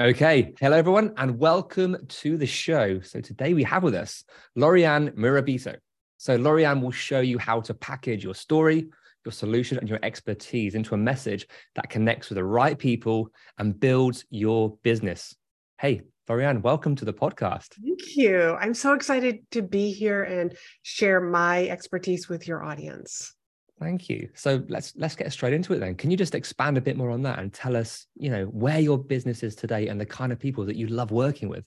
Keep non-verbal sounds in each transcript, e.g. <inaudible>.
Okay, hello everyone, and welcome to the show. So today we have with us Lauri-Ann Murabito. So Lauri-Ann will show you how to package your story, your solution, and your expertise into a message that connects with the right people and builds your business. Hey, Lauri-Ann, welcome to the podcast. Thank you. I'm so excited to be here and share my expertise with your audience. Thank you. So let's let's get straight into it then. Can you just expand a bit more on that and tell us, you know, where your business is today and the kind of people that you love working with?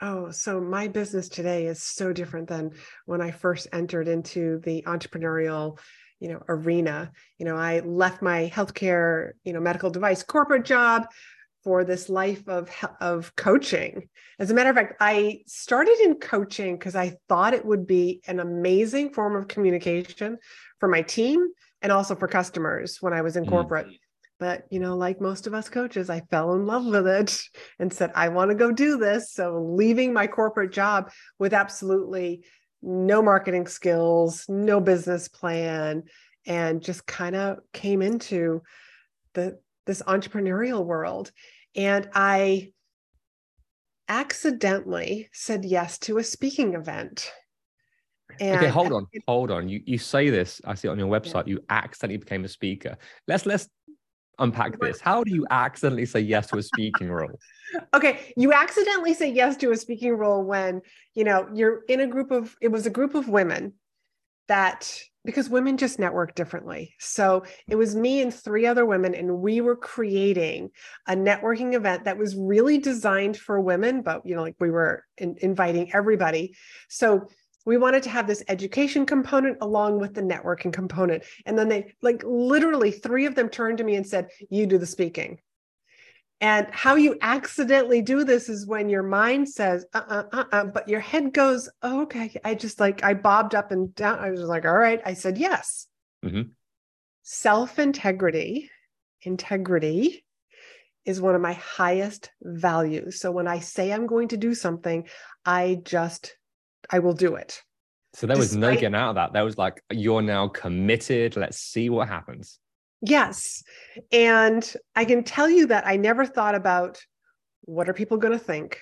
Oh, so my business today is so different than when I first entered into the entrepreneurial, you know, arena. You know, I left my healthcare, you know, medical device corporate job for this life of of coaching. As a matter of fact, I started in coaching because I thought it would be an amazing form of communication for my team and also for customers when I was in Mm. corporate. But, you know, like most of us coaches, I fell in love with it <laughs> and said, I want to go do this. So, leaving my corporate job with absolutely no marketing skills, no business plan, and just kind of came into the this entrepreneurial world. And I accidentally said yes to a speaking event. And okay, hold on, hold on. You you say this, I see it on your website, you accidentally became a speaker. Let's let's unpack this. How do you accidentally say yes to a speaking role? <laughs> okay you accidentally say yes to a speaking role when you know you're in a group of it was a group of women that because women just network differently. So it was me and three other women and we were creating a networking event that was really designed for women but you know like we were in, inviting everybody. So we wanted to have this education component along with the networking component. And then they like literally three of them turned to me and said you do the speaking and how you accidentally do this is when your mind says, uh uh uh, uh but your head goes, oh, okay. I just like, I bobbed up and down. I was like, all right. I said, yes. Mhm. Self integrity, integrity is one of my highest values. So when I say I'm going to do something, I just, I will do it. So there was no getting out of that. There was like, you're now committed. Let's see what happens. Yes. And I can tell you that I never thought about what are people going to think?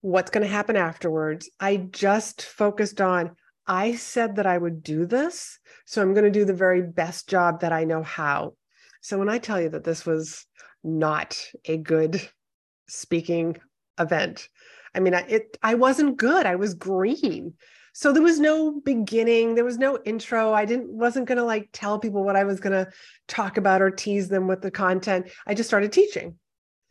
What's going to happen afterwards? I just focused on I said that I would do this, so I'm going to do the very best job that I know how. So when I tell you that this was not a good speaking event, I mean, I, it I wasn't good. I was green. So there was no beginning, there was no intro. I didn't wasn't going to like tell people what I was going to talk about or tease them with the content. I just started teaching.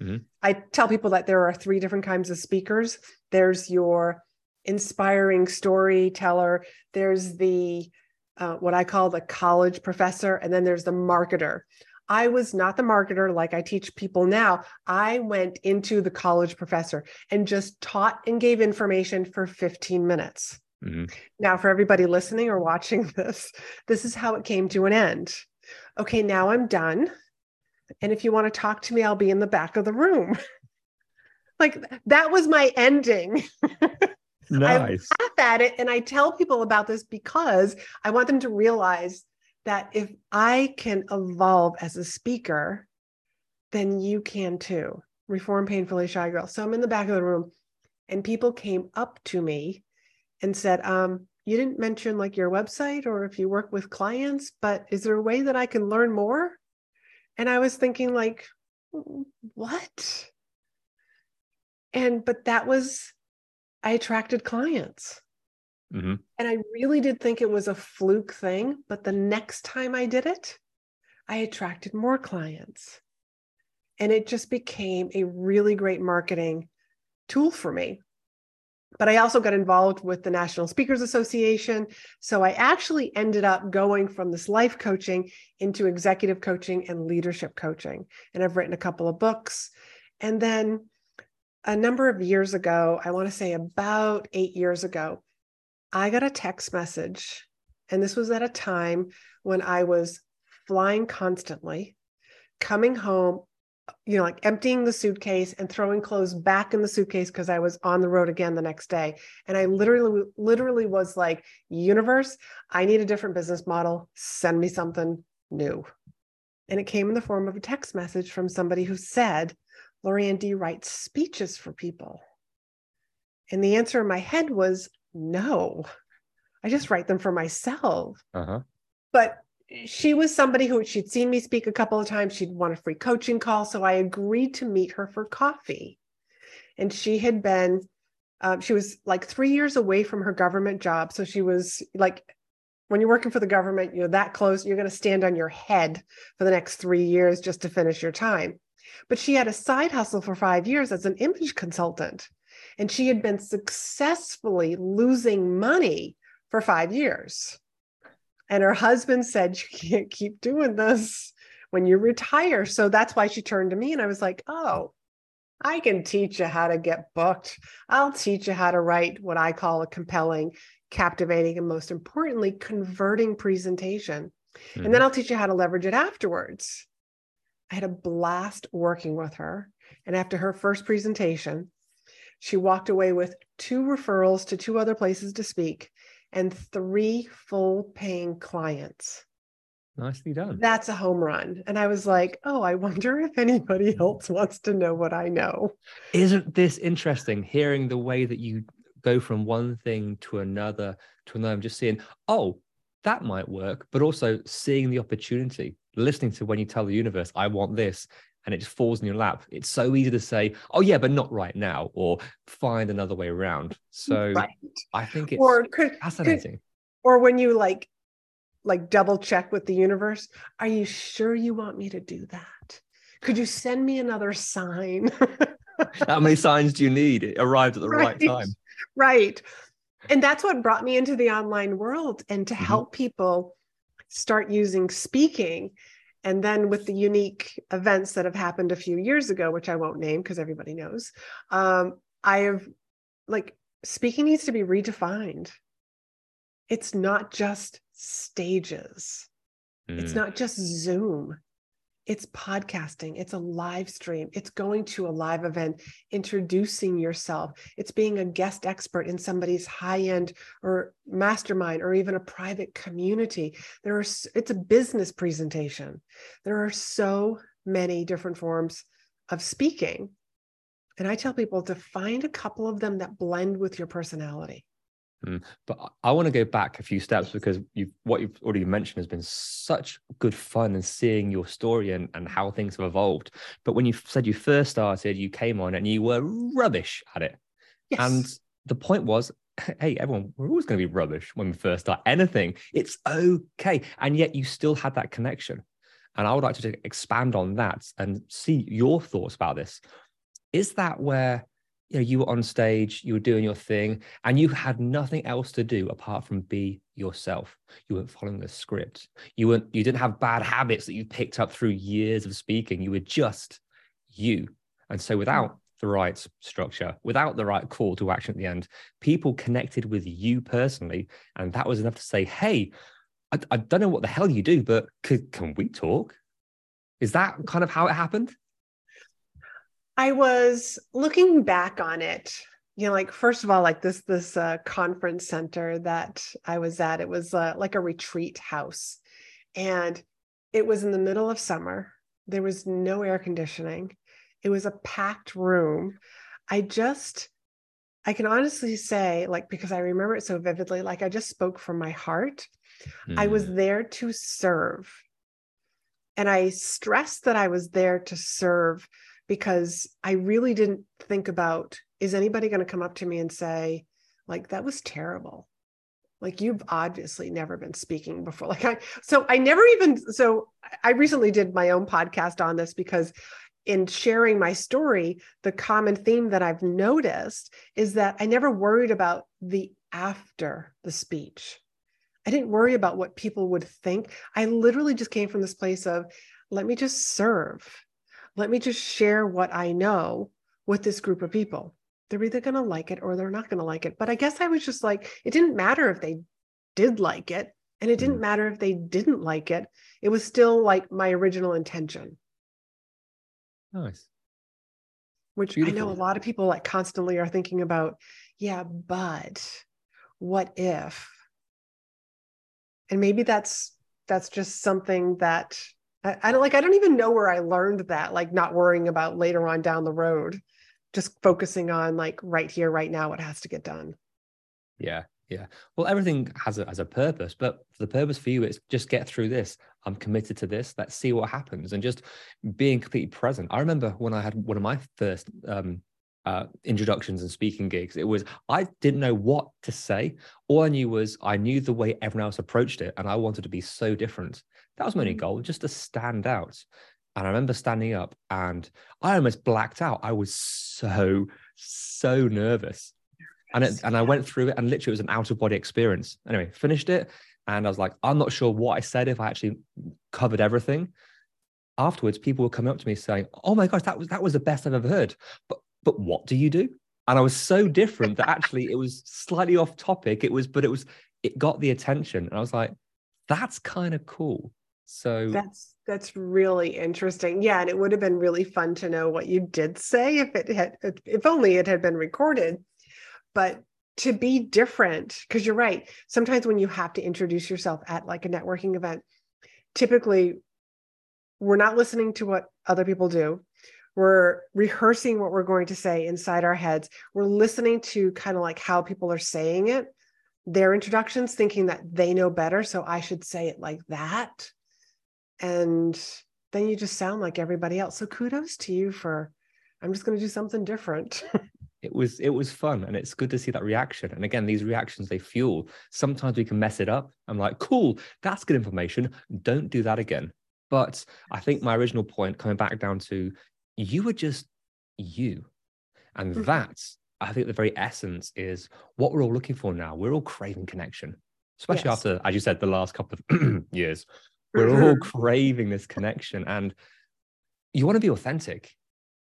Mhm. I tell people that there are three different kinds of speakers. There's your inspiring storyteller, there's the uh, what I call the college professor, and then there's the marketer. I was not the marketer like I teach people now. I went into the college professor and just taught and gave information for 15 minutes. Mhm. Now, for everybody listening or watching <laughs> this, this is how it came to an end. Okay, now I'm done. And if you want to talk to me, I'll be in the back of the room. <laughs> like that was my ending. <laughs> Nice. I laugh at it and I tell people about this because I want them to realize that if I can evolve as a speaker, then you can too. Reform Painfully Shy Girl. So I'm in the back of the room and people came up to me and said, um, you didn't mention like your website or if you work with clients, but is there a way that I can learn more? And I was thinking, like, what? And, but that was, I attracted clients. Mm-hmm. And I really did think it was a fluke thing. But the next time I did it, I attracted more clients. And it just became a really great marketing tool for me. But I also got involved with the National Speakers Association. So I actually ended up going from this life coaching into executive coaching and leadership coaching. And I've written a couple of books. And then a number of years ago, I want to say about eight years ago, I got a text message. And this was at a time when I was flying constantly, coming home, you know, like emptying the suitcase and throwing clothes back in the suitcase because I was on the road again the next day. And I literally, literally was like, universe, I need a different business model. Send me something new. And it came in the form of a text message from somebody who said, Lauri-Ann D writes speeches for people. And the answer in my head was no. I just write them for myself. Uh-huh. But she was somebody who she'd seen me speak a couple of times. She'd want a free coaching call. So I agreed to meet her for coffee. And she had been, um, she was like three years away from her government job. So she was like, when you're working for the government, you're that close, you're going to stand on your head for the next three years just to finish your time. But she had a side hustle for five years as an image consultant. And she had been successfully losing money for five years. And her husband said, You can't keep doing this when you retire. So that's why she turned to me. And I was like, Oh, I can teach you how to get booked. I'll teach you how to write what I call a compelling, captivating, and most importantly, converting presentation. Mm-hmm. And then I'll teach you how to leverage it afterwards. I had a blast working with her. And after her first presentation, she walked away with two referrals to two other places to speak and three full paying clients. Nicely done. That's a home run. And I was like, oh, I wonder if anybody else wants to know what I know. Isn't this interesting hearing the way that you go from one thing to another to another? I'm just seeing, oh, that might work, but also seeing the opportunity, listening to when you tell the universe, I want this, and it just falls in your lap. It's so easy to say, oh, yeah, but not right now, or find another way around. So right. I think it's or could, fascinating. Could, or when you like, like double check with the universe, are you sure you want me to do that? Could you send me another sign? <laughs> How many signs do you need? It arrived at the right, right time. Right. And that's what brought me into the online world and to mm-hmm. help people start using speaking and then with the unique events that have happened a few years ago, which I won't name because everybody knows, um, I have like speaking needs to be redefined. It's not just stages. Mm. It's not just Zoom it's podcasting it's a live stream it's going to a live event introducing yourself it's being a guest expert in somebody's high end or mastermind or even a private community. There are it's a business presentation. There are so many different forms of speaking. And i tell people to find a couple of them that blend with your personality Mm. But I want to go back a few steps because you what you've already mentioned has been such good fun and seeing your story and, and how things have evolved. But when you said you first started, you came on and you were rubbish at it. Yes. And the point was, <laughs> hey, everyone, we're always going to be rubbish when we first start anything. It's okay. And yet you still had that connection. And I would like to expand on that and see your thoughts about this. Is that where you know you were on stage you were doing your thing and you had nothing else to do apart from be yourself. You weren't following the script. You weren't you didn't have bad habits that you picked up through years of speaking. You were just you. And so hmm. without the right structure without the right call to action at the end people connected with you personally and that was enough to say hey i, I don't know what the hell you do but could, can we talk? Is that kind of how it happened I was looking back on it, you know, like first of all, like this this uh, conference center that I was at, it was uh, like a retreat house, and it was in the middle of summer. There was no air conditioning. It was a packed room. I just, I can honestly say, like because I remember it so vividly, like I just spoke from my heart. Mm. I was hmm. there to serve And I stressed that I was there to serve because I really didn't think about is anybody going to come up to me and say, like, that was terrible? Like, you've obviously never been speaking before. Like, I, so I never even, so I recently did my own podcast on this because in sharing my story, the common theme that I've noticed is that I never worried about the after the speech. I didn't worry about what people would think. I literally just came from this place of, let me just serve. Let me just share what I know with this group of people. They're either going to like it or they're not going to like it. But I guess I was just like, it didn't matter if they did like it, and it didn't mm. matter if they didn't like it. It was still like my original intention. Nice. Which Beautiful. I know a lot of people like constantly are thinking about, yeah, but what if? And maybe that's that's just something that I, I don't like I don't even know where I learned that, like not worrying about later on down the road, just focusing on like right here, right now, what has to get done. Yeah. Yeah. Well, everything has a has a purpose, but the purpose for you is just get through this. I'm committed to this. Let's see what happens, and just being completely present. I remember when I had one of my first um, uh, introductions and speaking gigs. It was I didn't know what to say. All I knew was I knew the way everyone else approached it, and I wanted to be so different. That was my only mm. goal, just to stand out. And I remember standing up, and I almost blacked out. I was so so nervous and it, and I went through it, and literally it was an out of body experience. Anyway, finished it, and I was like, I'm not sure what I said if I actually covered everything. Afterwards, people were coming up to me saying, "Oh my gosh, that was that was the best I've ever heard." But but what do you do? And I was so different that actually it was slightly off topic. It was, but it was it got the attention, and I was like, that's kind of cool. So that's that's really interesting. Yeah, and it would have been really fun to know what you did say if it had if only it had been recorded. But to be different because you're right sometimes when you have to introduce yourself at like a networking event typically we're not listening to what other people do. We're rehearsing what we're going to say inside our heads. We're listening to kind of like how people are saying it their introductions thinking that they know better so i should say it like that and then you just sound like everybody else. So kudos to you for i'm just going to do something different. <laughs> It was it was fun and it's good to see that reaction. And again these reactions they fuel. Sometimes we can mess it up. I'm like cool that's good information. Don't do that again. But i think my original point coming back down to you were just you. And mm-hmm. that's i think the very essence is what we're all looking for now. We're all craving connection especially yes. after as you said the last couple of <clears throat> years we're mm-hmm. all <laughs> craving this connection and you want to be authentic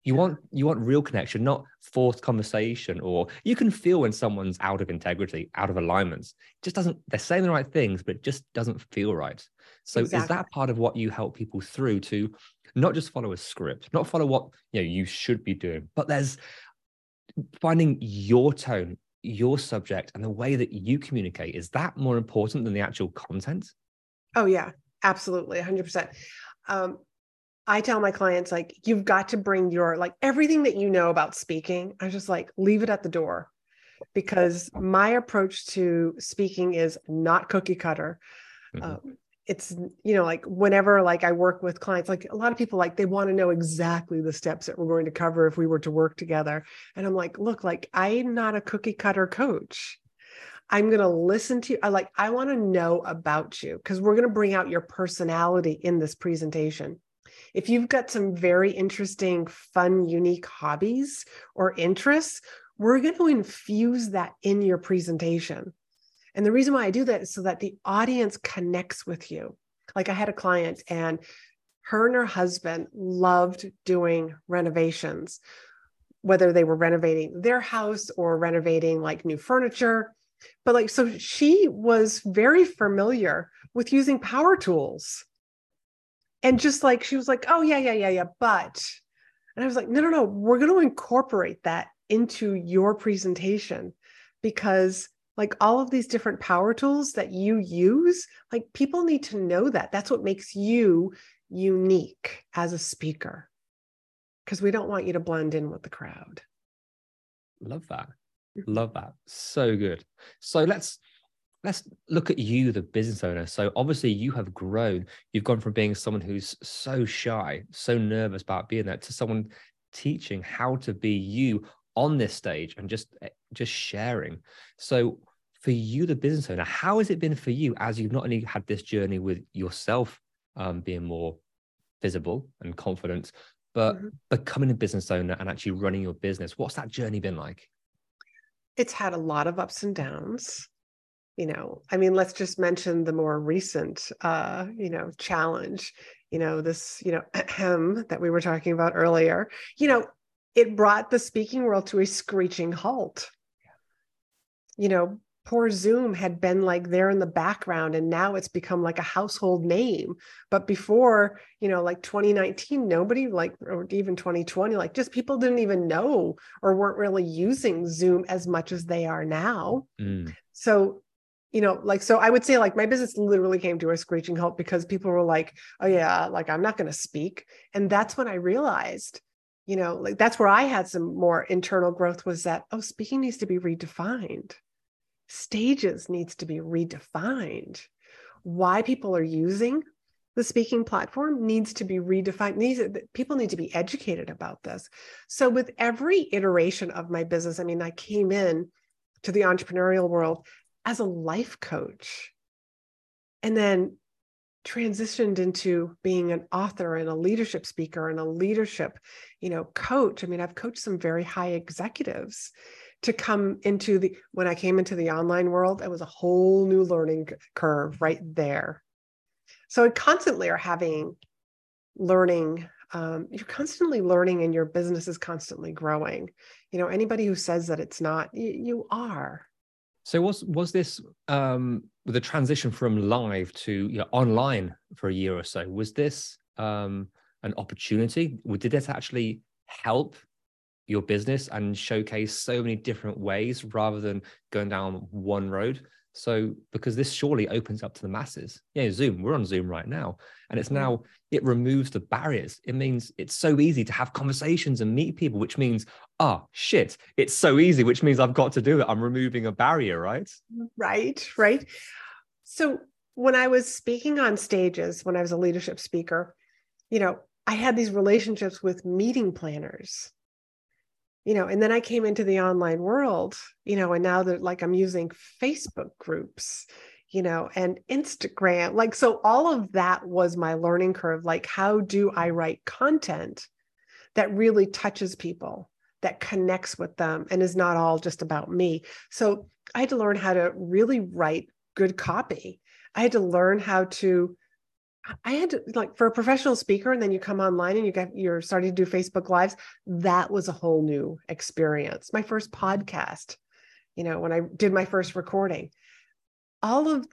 you want you want real connection, not forced conversation, or you can feel when someone's out of integrity, out of alignments. It just doesn't they're saying the right things, but it just doesn't feel right. So exactly. is that part of what you help people through to not just follow a script, not follow what you know you should be doing, but there's finding your tone, your subject, and the way that you communicate. Is that more important than the actual content? Oh yeah, absolutely, 100%. Um, I tell my clients, like, you've got to bring your, like, everything that you know about speaking. I just like, leave it at the door because my approach to speaking is not cookie cutter. Mm-hmm. Um, it's, you know, like, whenever, like, I work with clients, like, a lot of people, like, they want to know exactly the steps that we're going to cover if we were to work together. And I'm like, look, like, I'm not a cookie cutter coach. I'm going to listen to you. I like, I want to know about you because we're going to bring out your personality in this presentation if you've got some very interesting, fun, unique hobbies or interests, we're going to infuse that in your presentation. And the reason why I do that is so that the audience connects with you. Like I had a client and her and her husband loved doing renovations, whether they were renovating their house or renovating like new furniture. But like, so she was very familiar with using power tools. And just like she was like oh yeah yeah yeah yeah but and i was like no no no we're going to incorporate that into your presentation because like all of these different power tools that you use like people need to know that. That's what makes you unique as a speaker because we don't want you to blend in with the crowd. Love that. Love that so good so let's let's look at you, the business owner. So obviously you have grown. You've gone from being someone who's so shy, so nervous about being there, to someone teaching how to be you on this stage and just eh, just sharing. So for you, the business owner, how has it been for you as you've not only had this journey with yourself um, being more visible and confident, but mm-hmm. becoming a business owner and actually running your business? What's that journey been like? It's had a lot of ups and downs. You know, I mean, let's just mention the more recent, uh, you know, challenge. You know, this, you know, <clears throat> hem that we were talking about earlier. You know, it brought the speaking world to a screeching halt. You know, poor Zoom had been like there in the background and now it's become like a household name. But before, you know, like 2019, nobody like, or even 2020, like just people didn't even know or weren't really using Zoom as much as they are now. Mm. So, you know, like, so I would say like my business literally came to a screeching halt because people were like, oh, yeah, like I'm not going to speak. And that's when I realized you know like that's where i had some more internal growth was that oh speaking needs to be redefined stages needs to be redefined. Why people are using the speaking platform needs to be redefined. Needs people need to be educated about this. So with every iteration of my business i mean i came in to the entrepreneurial world as a life coach and then transitioned into being an author and a leadership speaker and a leadership you know coach. I mean i've coached some very high executives to come into the when i came into the online world it was a whole new learning curve right there so I constantly are having learning um, you're constantly learning and your business is constantly growing you know anybody who says that it's not you, you are so was was this um the transition from live to you know, online for a year or so? Was this um an opportunity? Did this actually help your business and showcase so many different ways rather than going down one road? So, because this surely opens up to the masses. Yeah, Zoom, we're on Zoom right now. And it's now, it removes the barriers. It means it's so easy to have conversations and meet people, which means, ah, oh, shit, it's so easy, which means I've got to do it. I'm removing a barrier, right? Right, right. So, when I was speaking on stages, when I was a leadership speaker, you know, I had these relationships with meeting planners you know and then i came into the online world you know and now that like i'm using facebook groups you know and instagram like so all of that was my learning curve like how do i write content that really touches people that connects with them and is not all just about me? So i had to learn how to really write good copy. I had to learn how to I had to like for a professional speaker, and then you come online and you get you're starting to do Facebook lives. That was a whole new experience. My first podcast, you know, when I did my first recording, all of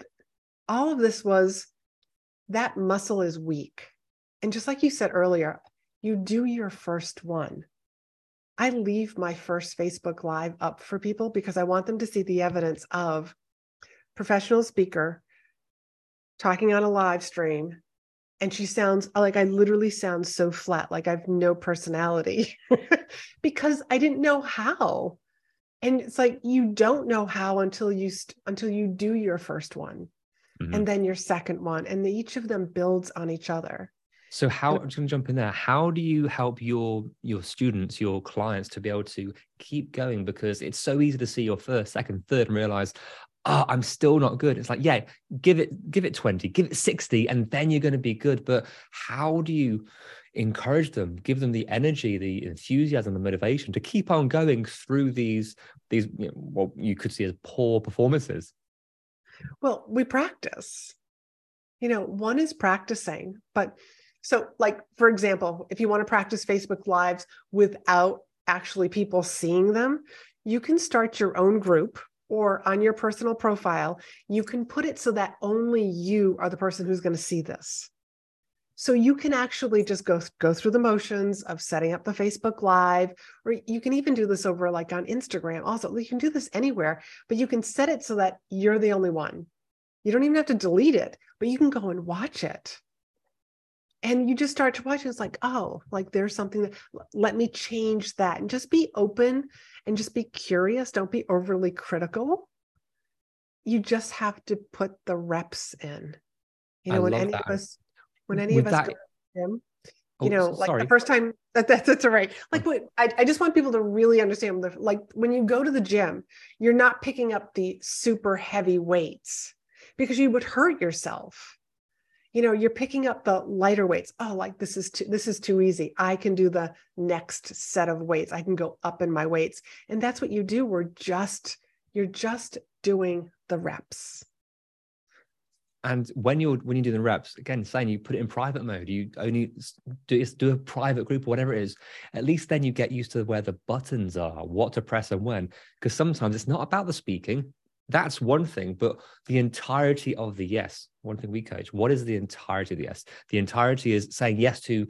all of this was that muscle is weak. And just like you said earlier, you do your first one. I leave my first Facebook live up for people because I want them to see the evidence of professional speaker talking on a live stream and she sounds like I literally sound so flat, like I have no personality <laughs> because I didn't know how. And it's like you don't know how until you st- until you do your first one, mm-hmm. and then your second one, and the, each of them builds on each other. So how I'm just going to jump in there. How do you help your your students, your clients, to be able to keep going? Because it's so easy to see your first, second, third, and realize, oh, I'm still not good. It's like, yeah, give it, give it 20, give it 60, and then you're going to be good. But how do you encourage them, give them the energy, the enthusiasm, the motivation to keep on going through these, these, you know, what you could see as poor performances? Well, we practice. You know, one is practicing, but so like for example, if you want to practice Facebook lives without actually people seeing them, you can start your own group or on your personal profile, you can put it so that only you are the person who's going to see this. So you can actually just go go through the motions of setting up the Facebook Live, or you can even do this over like on Instagram. Also, you can do this anywhere, but you can set it so that you're the only one. You don't even have to delete it, but you can go and watch it. And you just start to watch. It's like, oh, like there's something that let me change that and just be open and just be curious. Don't be overly critical. you just have to put the reps in. You I know, when love any that. of us, when any With of us that- go to the gym, Oh, you know, like sorry. the first time that, that's, that's all right. Oh. Like what I, I just want people to really understand the like when you go to the gym, you're not picking up the super heavy weights because you would hurt yourself. You know, you're picking up the lighter weights. Oh, like this is too this is too easy. I can do the next set of weights. I can go up in my weights. And that's what you do. We're just you're just doing the reps. And when you're when you do the reps, again, saying you put it in private mode, you only do do a private group or whatever it is. At least then you get used to where the buttons are, what to press and when. Because sometimes it's not about the speaking. That's one thing, but the entirety of the yes. One thing we coach. What is the entirety of the yes? The entirety is saying yes to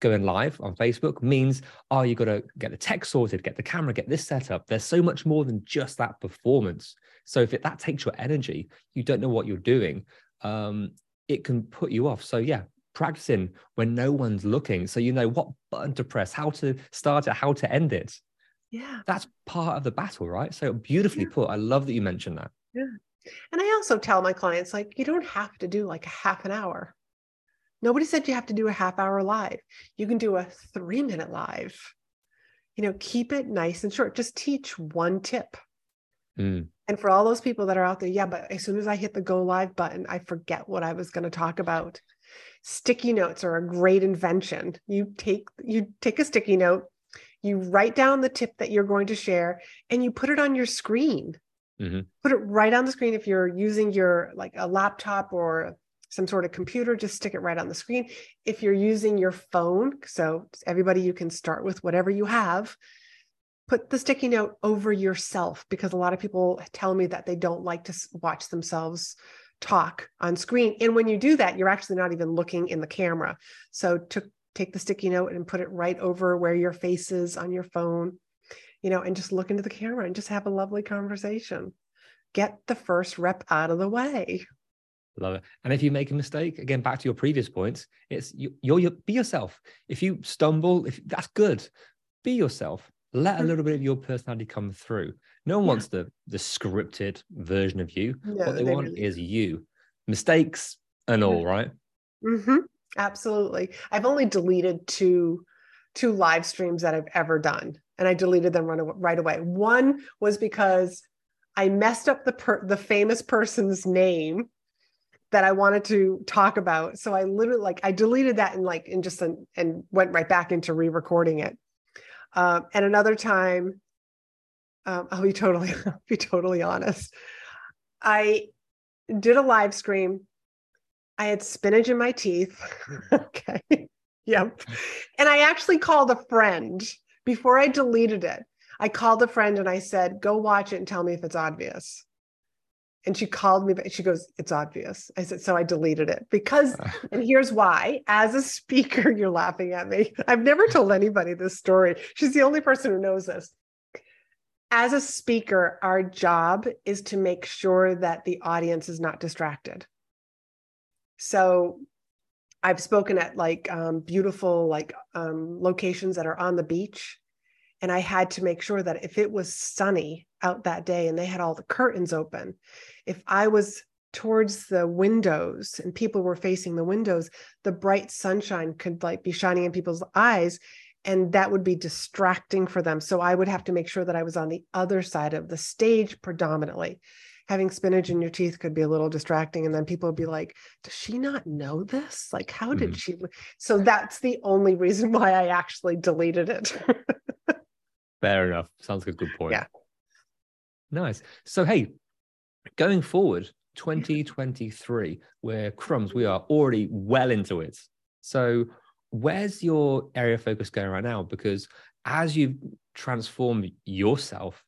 going live on Facebook means, oh, you got to get the tech sorted, get the camera, get this set up. There's so much more than just that performance. So if it, that takes your energy, you don't know what you're doing um, it can put you off. So yeah, practicing when no one's looking, so you know what button to press, how to start it, how to end it. Yeah. That's part of the battle, right? So beautifully Yeah. put. I love that you mentioned that. Yeah. And I also tell my clients, like, you don't have to do like a half an hour. Nobody said you have to do a half hour live. You can do a three minute live. You know, keep it nice and short. Just teach one tip. Mm, And for all those people that are out there, yeah, but as soon as I hit the go live button, I forget what I was going to talk about. Sticky notes are a great invention. You take you take a sticky note, you write down the tip that you're going to share, and you put it on your screen. Mhm. Put it right on the screen. If you're using your like a laptop or some sort of computer, just stick it right on the screen. If you're using your phone, so everybody, you can start with whatever you have put the sticky note over yourself because a lot of people tell me that they don't like to watch themselves talk on screen and when you do that you're actually not even looking in the camera so to take the sticky note and put it right over where your face is on your phone you know and just look into the camera and just have a lovely conversation get the first rep out of the way love it. And if you make a mistake, again, back to your previous points, it's you, you're your, be yourself. If you stumble, if that's good, be yourself. Let a Mhm. little bit of your personality come through. No one Yeah. wants the the scripted version of you. No, what they, they want really is you. Mistakes and all, right? hmm absolutely. I've only deleted two two live streams that I've ever done, and I deleted them right, away. One was because I messed up the per, the famous person's name that I wanted to talk about, so I literally like I deleted that and like and just and, and went right back into re-recording it. Um, and another time, um, I'll be totally <laughs> I'll be totally honest. I did a live stream I had spinach in my teeth. <laughs> <laughs> okay. Yep. And I actually called a friend before I deleted it. I called a friend and I said, go watch it and tell me if it's obvious. And she called me, but she goes, it's obvious. I said, so I deleted it because, <laughs> and here's why. As a speaker, you're laughing at me. I've never told anybody this story. She's the only person who knows this. As a speaker, our job is to make sure that the audience is not distracted. So I've spoken at like um, beautiful like um, locations that are on the beach, and I had to make sure that if it was sunny out that day and they had all the curtains open, if I was towards the windows and people were facing the windows, the bright sunshine could like be shining in people's eyes and that would be distracting for them. So I would have to make sure that I was on the other side of the stage predominantly having spinach in your teeth could be a little distracting and then people would be like does she not know this like how did Mhm. she so that's the only reason <laughs> why i actually deleted it Fair enough. Sounds like a good point. Yeah. Nice. So, hey, going forward, 2023, where crumbs, we are already well into it. So, where's your area of focus going right now? Because as you've transformed yourself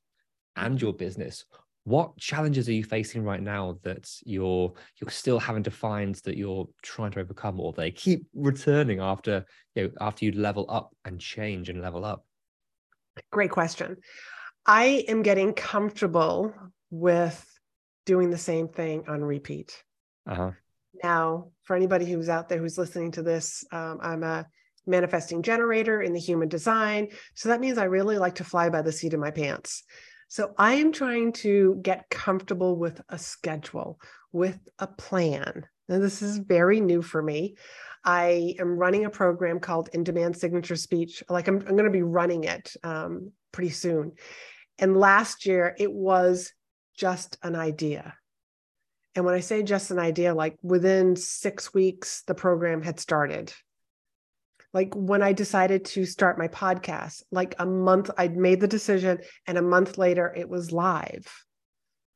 and your business, what challenges are you facing right now that you're you're still having to find that you're trying to overcome, or they keep returning after you know after you level up and change and level up? great question i am getting comfortable with doing the same thing on repeat Uh-huh. now for anybody who's out there who's listening to this um, i'm a manifesting generator in the human design so that means i really like to fly by the seat of my pants So I am trying to get comfortable with a schedule, with a plan. Now, this is very new for me. I am running a program called In Demand Signature Speech. Like I'm, I'm going to be running it um, pretty soon. And last year it was just an idea. And when I say just an idea, like within six weeks, the program had started. Like when I decided to start my podcast, like a month, I'd made the decision, and a month later, it was live.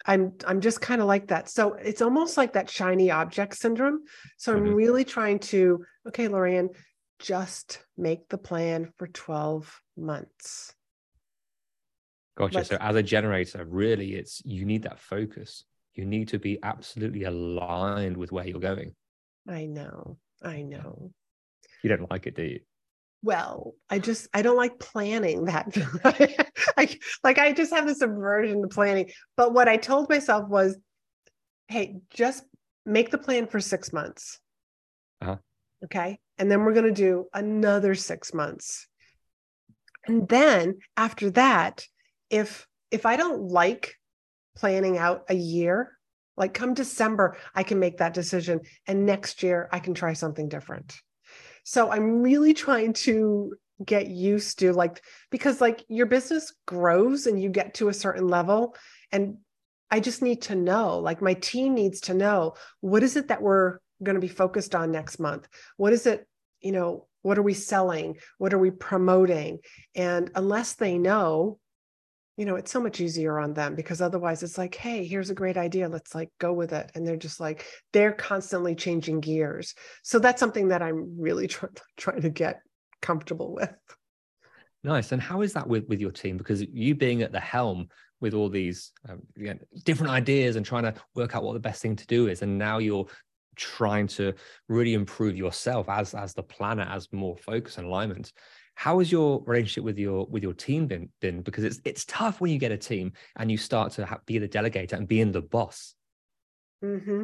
I'm I'm just kind of like that. So it's almost like that shiny object syndrome. So mm-hmm. I'm really trying to, okay, Lauri-Ann, just make the plan for 12 months. Gotcha. Let's, so as a generator, really it's you need that focus. You need to be absolutely aligned with where you're going. I know. I know. You don't like it, do you? well i just i don't like planning that <laughs> I, like i just have this aversion to planning. But what i told myself was hey just make the plan for six months. Uh-huh. okay? And then we're going to do another six months. And then after that if if i don't like planning out a year like come december i can make that decision. And next year i can try something different so I'm really trying to get used to like because like your business grows and you get to a certain level and I just need to know like my team needs to know what is it that we're going to be focused on next month? What is it, you know, what are we selling? What are we promoting? And unless they know, you know, it's so much easier on them because otherwise it's like, hey, here's a great idea. Let's like go with it. And they're just like, they're constantly changing gears. So that's something that I'm really <laughs> try- trying to get comfortable with. Nice. And how is that with, with your team? Because you being at the helm with all these um, different ideas and trying to work out what the best thing to do is, and now you're trying to really improve yourself as as the planner, as more focus and alignment how has your relationship with your with your team been been? Because it's it's tough when you get a team and you start to have, be the delegator and being the boss. Mm-hmm.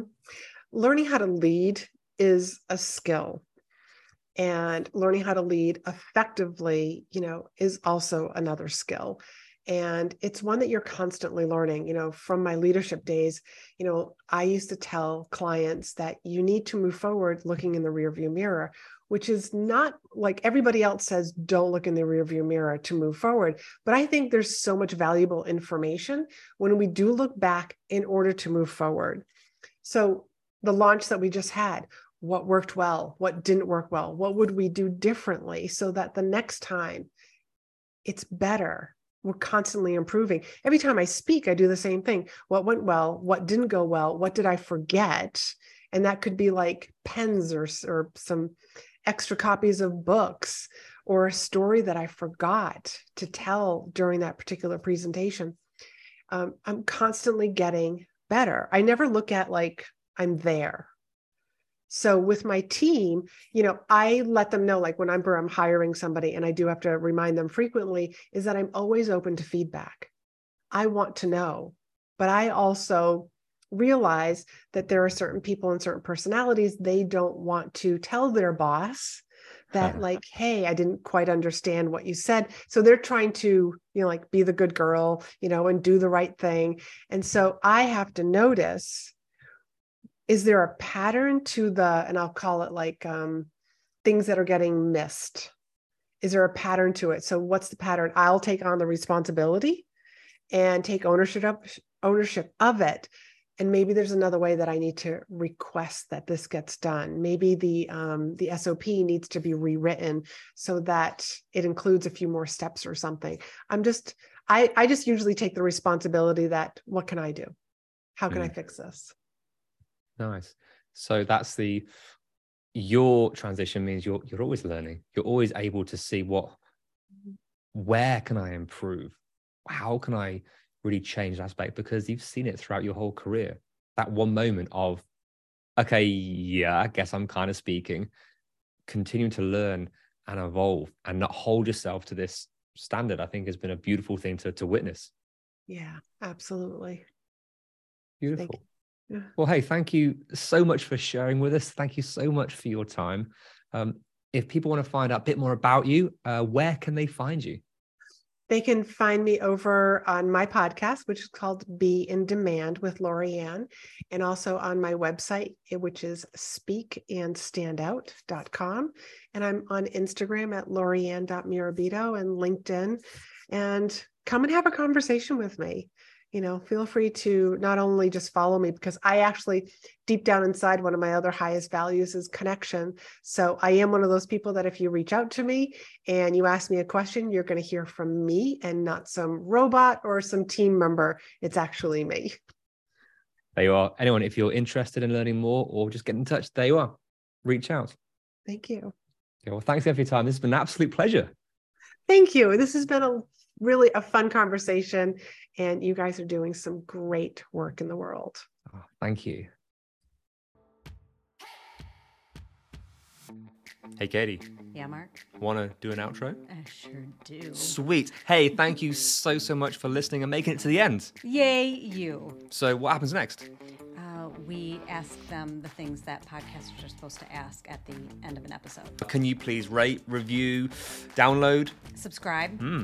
learning how to lead is a skill. And learning how to lead effectively you know is also another skill and it's one that you're constantly learning you know from my leadership days you know i used to tell clients that you need to move forward looking in the rearview mirror which is not like everybody else says, don't look in the rearview mirror to move forward. But I think there's so much valuable information when we do look back in order to move forward. So, the launch that we just had, what worked well, what didn't work well, what would we do differently so that the next time it's better? We're constantly improving. Every time I speak, I do the same thing. What went well? What didn't go well? What did I forget? And that could be like pens or, or some extra copies of books or a story that I forgot to tell during that particular presentation. Um, I'm constantly getting better. I never look at like I'm there. So with my team, you know, I let them know like when I'm, I'm hiring somebody and I do have to remind them frequently is that I'm always open to feedback. I want to know, but I also realize that there are certain people and certain personalities they don't want to tell their boss that <laughs> like hey i didn't quite understand what you said. So they're trying to you know like be the good girl you know and do the right thing. And so i have to notice is there a pattern to the and i'll call it like um things that are getting missed is there a pattern to it so what's the pattern i'll take on the responsibility and take ownership of ownership of it and maybe there's another way that I need to request that this gets done. Maybe the um, the SOP needs to be rewritten so that it includes a few more steps or something. I'm just I I just usually take the responsibility that what can I do? How can mm. I fix this? Nice. So that's the your transition means you're you're always learning. You're always able to see what where can I improve? How can I really changed aspect because you've seen it throughout your whole career. That one moment of, okay, yeah, I guess I'm kind of speaking, continuing to learn and evolve and not hold yourself to this standard, I think has been a beautiful thing to, to witness. Yeah, absolutely. Beautiful. Yeah. Well, hey, thank you so much for sharing with us. Thank you so much for your time. Um, if people want to find out a bit more about you, uh, where can they find you? They can find me over on my podcast, which is called Be in Demand with Lauri-Ann, and also on my website, eh, which is speakandstandout.com. And I'm on Instagram at laurieann.murabito and LinkedIn. And come and have a conversation with me you know, feel free to not only just follow me because I actually, deep down inside, one of my other highest values is connection. So I am one of those people that if you reach out to me and you ask me a question, you're going to hear from me and not some robot or some team member. It's actually me. There you are. Anyone, if you're interested in learning more or just get in touch, there you are. Reach out. Thank you. Okay, well, thanks again for your time. This has been an absolute pleasure. Thank you. This has been a really a fun conversation and you guys are doing some great work in the world. Oh, thank you. Hey, Katie. Yeah, Mark. Want to do an outro? I sure do. Sweet. Hey, thank you so, so much for listening and making it to the end. Yay, you. So, what happens next? Uh, we ask them the things that podcasters are supposed to ask at the end of an episode. Can you please rate, review, download? Subscribe. Hmm.